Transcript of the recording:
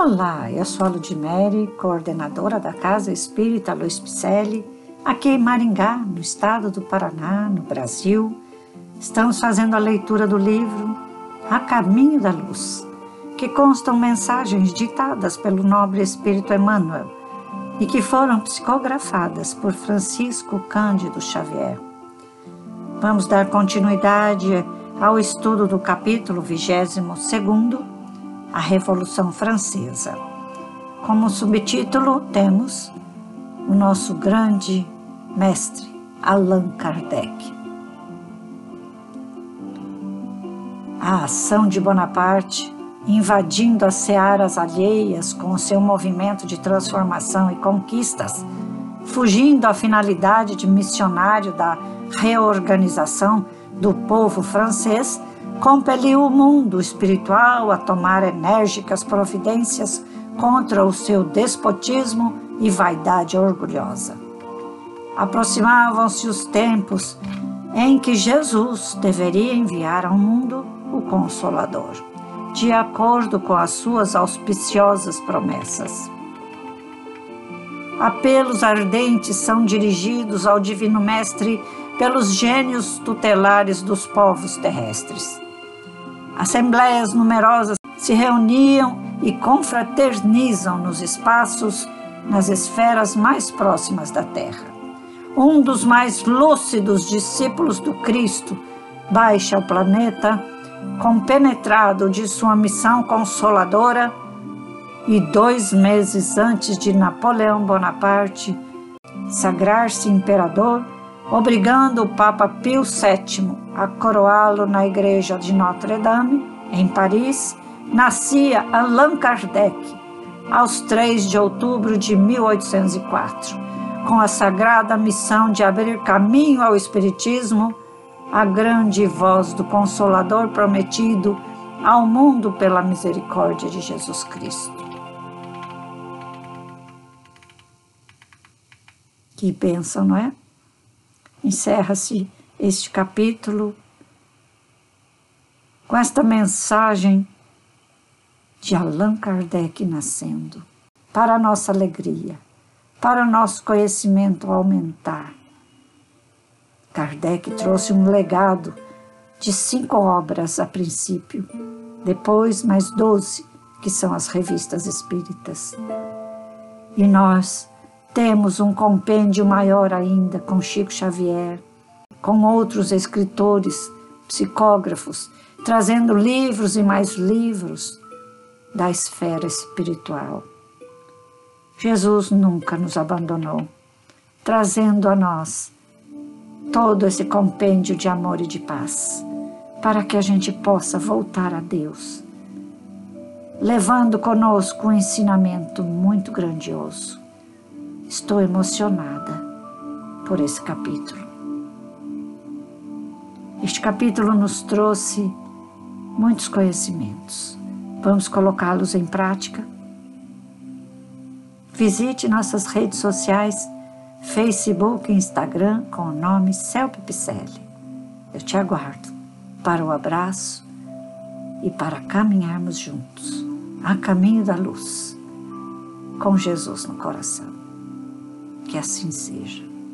Olá, eu sou a Ludmere, coordenadora da Casa Espírita Luiz Picelli, aqui em Maringá, no estado do Paraná, no Brasil. Estamos fazendo a leitura do livro A Caminho da Luz, que constam mensagens ditadas pelo nobre Espírito Emmanuel e que foram psicografadas por Francisco Cândido Xavier. Vamos dar continuidade ao estudo do capítulo 22 a Revolução Francesa. Como subtítulo, temos o nosso grande mestre, Allan Kardec. A ação de Bonaparte, invadindo as searas alheias com o seu movimento de transformação e conquistas, fugindo à finalidade de missionário da reorganização do povo francês, compeliu o mundo espiritual a tomar enérgicas providências contra o seu despotismo e vaidade orgulhosa. Aproximavam-se os tempos em que Jesus deveria enviar ao mundo o Consolador, de acordo com as suas auspiciosas promessas. Apelos ardentes são dirigidos ao Divino Mestre pelos gênios tutelares dos povos terrestres. Assembleias numerosas se reuniam e confraternizam nos espaços, nas esferas mais próximas da Terra. Um dos mais lúcidos discípulos do Cristo baixa ao planeta, compenetrado de sua missão consoladora, e dois meses antes de Napoleão Bonaparte sagrar-se imperador, obrigando o Papa Pio VII a coroá-lo na igreja de Notre-Dame, em Paris, nascia Allan Kardec, aos 3 de outubro de 1804, com a sagrada missão de abrir caminho ao Espiritismo, a grande voz do Consolador prometido ao mundo pela misericórdia de Jesus Cristo. Que bênção, não é? Encerra-se este capítulo com esta mensagem de Allan Kardec nascendo, para a nossa alegria, para o nosso conhecimento aumentar. Kardec trouxe um legado de cinco obras a princípio, depois mais doze, que são as revistas espíritas. E nós temos um compêndio maior ainda com Chico Xavier, com outros escritores, psicógrafos, trazendo livros e mais livros da esfera espiritual. Jesus nunca nos abandonou, trazendo a nós todo esse compêndio de amor e de paz, para que a gente possa voltar a Deus, levando conosco um ensinamento muito grandioso. Estou emocionada por esse capítulo. Este capítulo nos trouxe muitos conhecimentos. Vamos colocá-los em prática? Visite nossas redes sociais, Facebook e Instagram com o nome Celpe Picelli. Eu te aguardo para o abraço e para caminharmos juntos a caminho da luz, com Jesus no coração. Que assim seja.